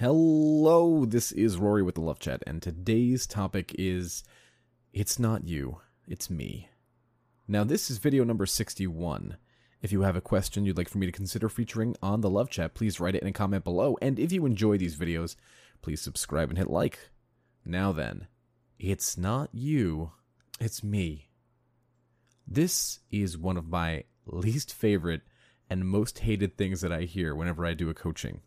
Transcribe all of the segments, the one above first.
Hello, this is Rory with the Love Chat, and today's topic is It's Not You, It's Me. Now, this is video number 61. If you have a question you'd like for me to consider featuring on the Love Chat, please write it in a comment below. And if you enjoy these videos, please subscribe and hit like. Now then, it's not you, it's me. This is one of my least favorite and most hated things that I hear whenever I do a coaching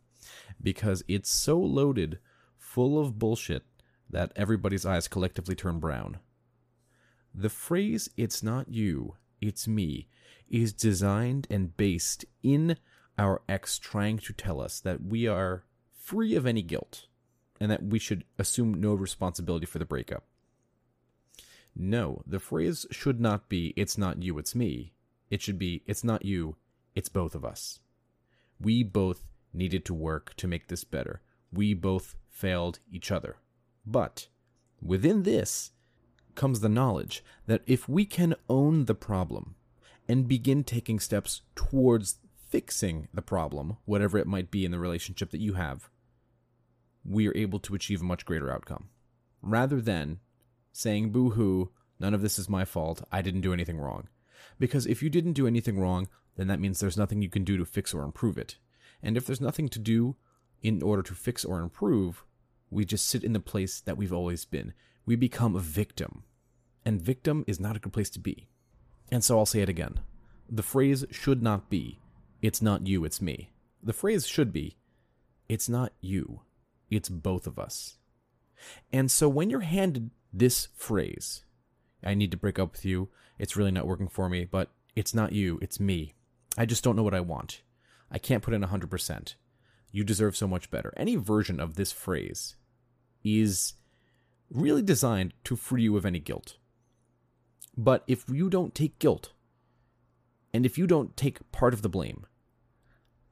because it's so loaded full of bullshit that everybody's eyes collectively turn brown. The phrase, it's not you, it's me, is designed and based in our ex trying to tell us that we are free of any guilt and that we should assume no responsibility for the breakup. No, the phrase should not be, it's not you, it's me. It should be, it's not you, it's both of us. We both needed to work to make this better. We both failed each other. But within this comes the knowledge that if we can own the problem and begin taking steps towards fixing the problem, whatever it might be in the relationship that you have, we are able to achieve a much greater outcome. Rather than saying, boo hoo, none of this is my fault, I didn't do anything wrong. Because if you didn't do anything wrong, then that means there's nothing you can do to fix or improve it. And if there's nothing to do in order to fix or improve, we just sit in the place that we've always been. We become a victim. And victim is not a good place to be. And so I'll say it again. The phrase should not be, it's not you, it's me. The phrase should be, it's not you, it's both of us. And so when you're handed this phrase, I need to break up with you, it's really not working for me, but it's not you, it's me. I just don't know what I want. I can't put in 100%. You deserve so much better. Any version of this phrase is really designed to free you of any guilt. But if you don't take guilt, and if you don't take part of the blame,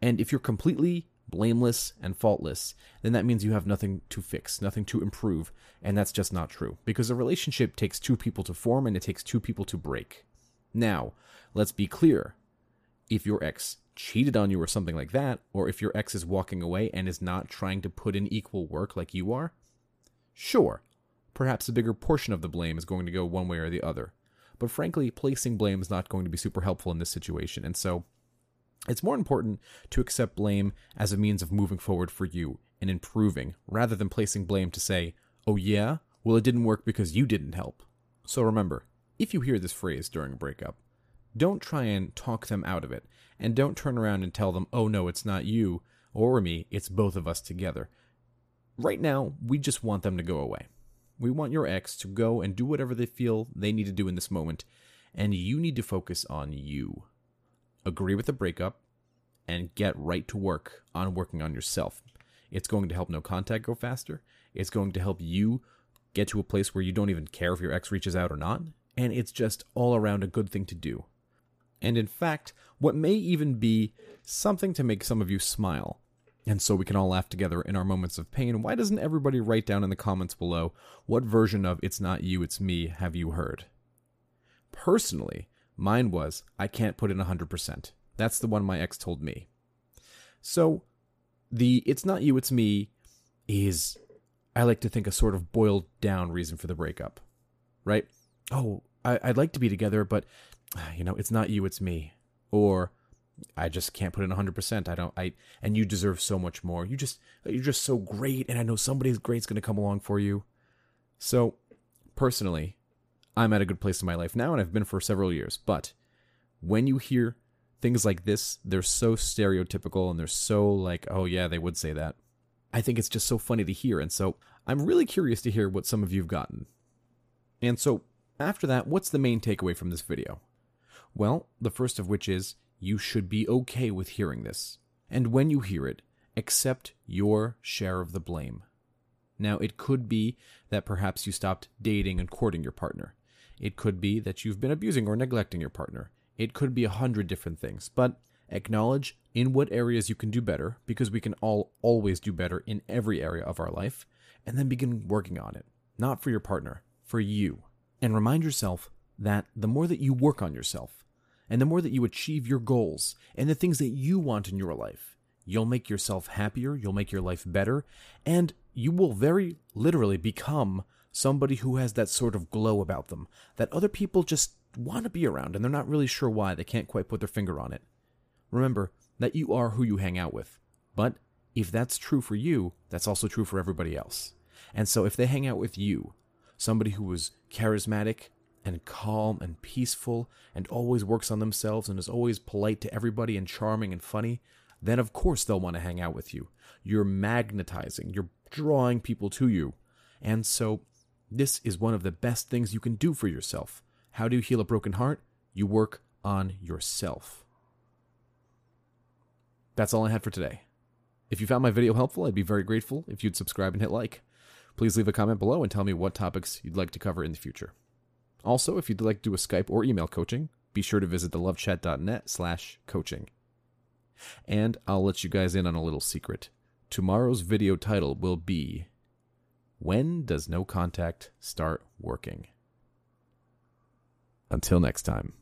and if you're completely blameless and faultless, then that means you have nothing to fix, nothing to improve, and that's just not true. Because a relationship takes two people to form and it takes two people to break. Now, let's be clear. If your ex cheated on you or something like that, or if your ex is walking away and is not trying to put in equal work like you are, sure, perhaps a bigger portion of the blame is going to go one way or the other. But frankly, placing blame is not going to be super helpful in this situation. And so it's more important to accept blame as a means of moving forward for you and improving rather than placing blame to say, oh yeah, well it didn't work because you didn't help. So remember, if you hear this phrase during a breakup, don't try and talk them out of it. And don't turn around and tell them, oh no, it's not you or me, it's both of us together. Right now, we just want them to go away. We want your ex to go and do whatever they feel they need to do in this moment, and you need to focus on you. Agree with the breakup and get right to work on working on yourself. It's going to help no contact go faster. It's going to help you get to a place where you don't even care if your ex reaches out or not. And it's just all around a good thing to do and in fact, what may even be something to make some of you smile. And so we can all laugh together in our moments of pain. Why doesn't everybody write down in the comments below what version of It's Not You, It's Me have you heard? Personally, mine was I can't put in 100%. That's the one my ex told me. So, the It's Not You, It's Me is, I like to think, a sort of boiled down reason for the breakup. Right? Oh, I, would like to be together, but you know, it's not you, it's me. Or I just can't put in 100%. I don't I and you deserve so much more. You just you're just so great and I know somebody great's going to come along for you. So, personally, I'm at a good place in my life now and I've been for several years. But when you hear things like this, they're so stereotypical and they're so like, oh yeah, they would say that. I think it's just so funny to hear. And so I'm really curious to hear what some of you've gotten. And so after that, what's the main takeaway from this video? Well, the first of which is you should be okay with hearing this. And when you hear it, accept your share of the blame. Now, it could be that perhaps you stopped dating and courting your partner. It could be that you've been abusing or neglecting your partner. It could be a hundred different things. But acknowledge in what areas you can do better, because we can all always do better in every area of our life, and then begin working on it. Not for your partner, for you. And remind yourself that the more that you work on yourself, and the more that you achieve your goals and the things that you want in your life, you'll make yourself happier, you'll make your life better, and you will very literally become somebody who has that sort of glow about them that other people just want to be around and they're not really sure why. They can't quite put their finger on it. Remember that you are who you hang out with. But if that's true for you, that's also true for everybody else. And so if they hang out with you, somebody who is charismatic and calm and peaceful and always works on themselves and is always polite to everybody and charming and funny, then of course they'll want to hang out with you. You're magnetizing, you're drawing people to you. And so this is one of the best things you can do for yourself. How do you heal a broken heart? You work on yourself. That's all I had for today. If you found my video helpful, I'd be very grateful if you'd subscribe and hit like. Please leave a comment below and tell me what topics you'd like to cover in the future. Also, if you'd like to do a Skype or email coaching, be sure to visit thelovechat.net slash coaching. And I'll let you guys in on a little secret. Tomorrow's video title will be When Does No Contact Start Working? Until next time.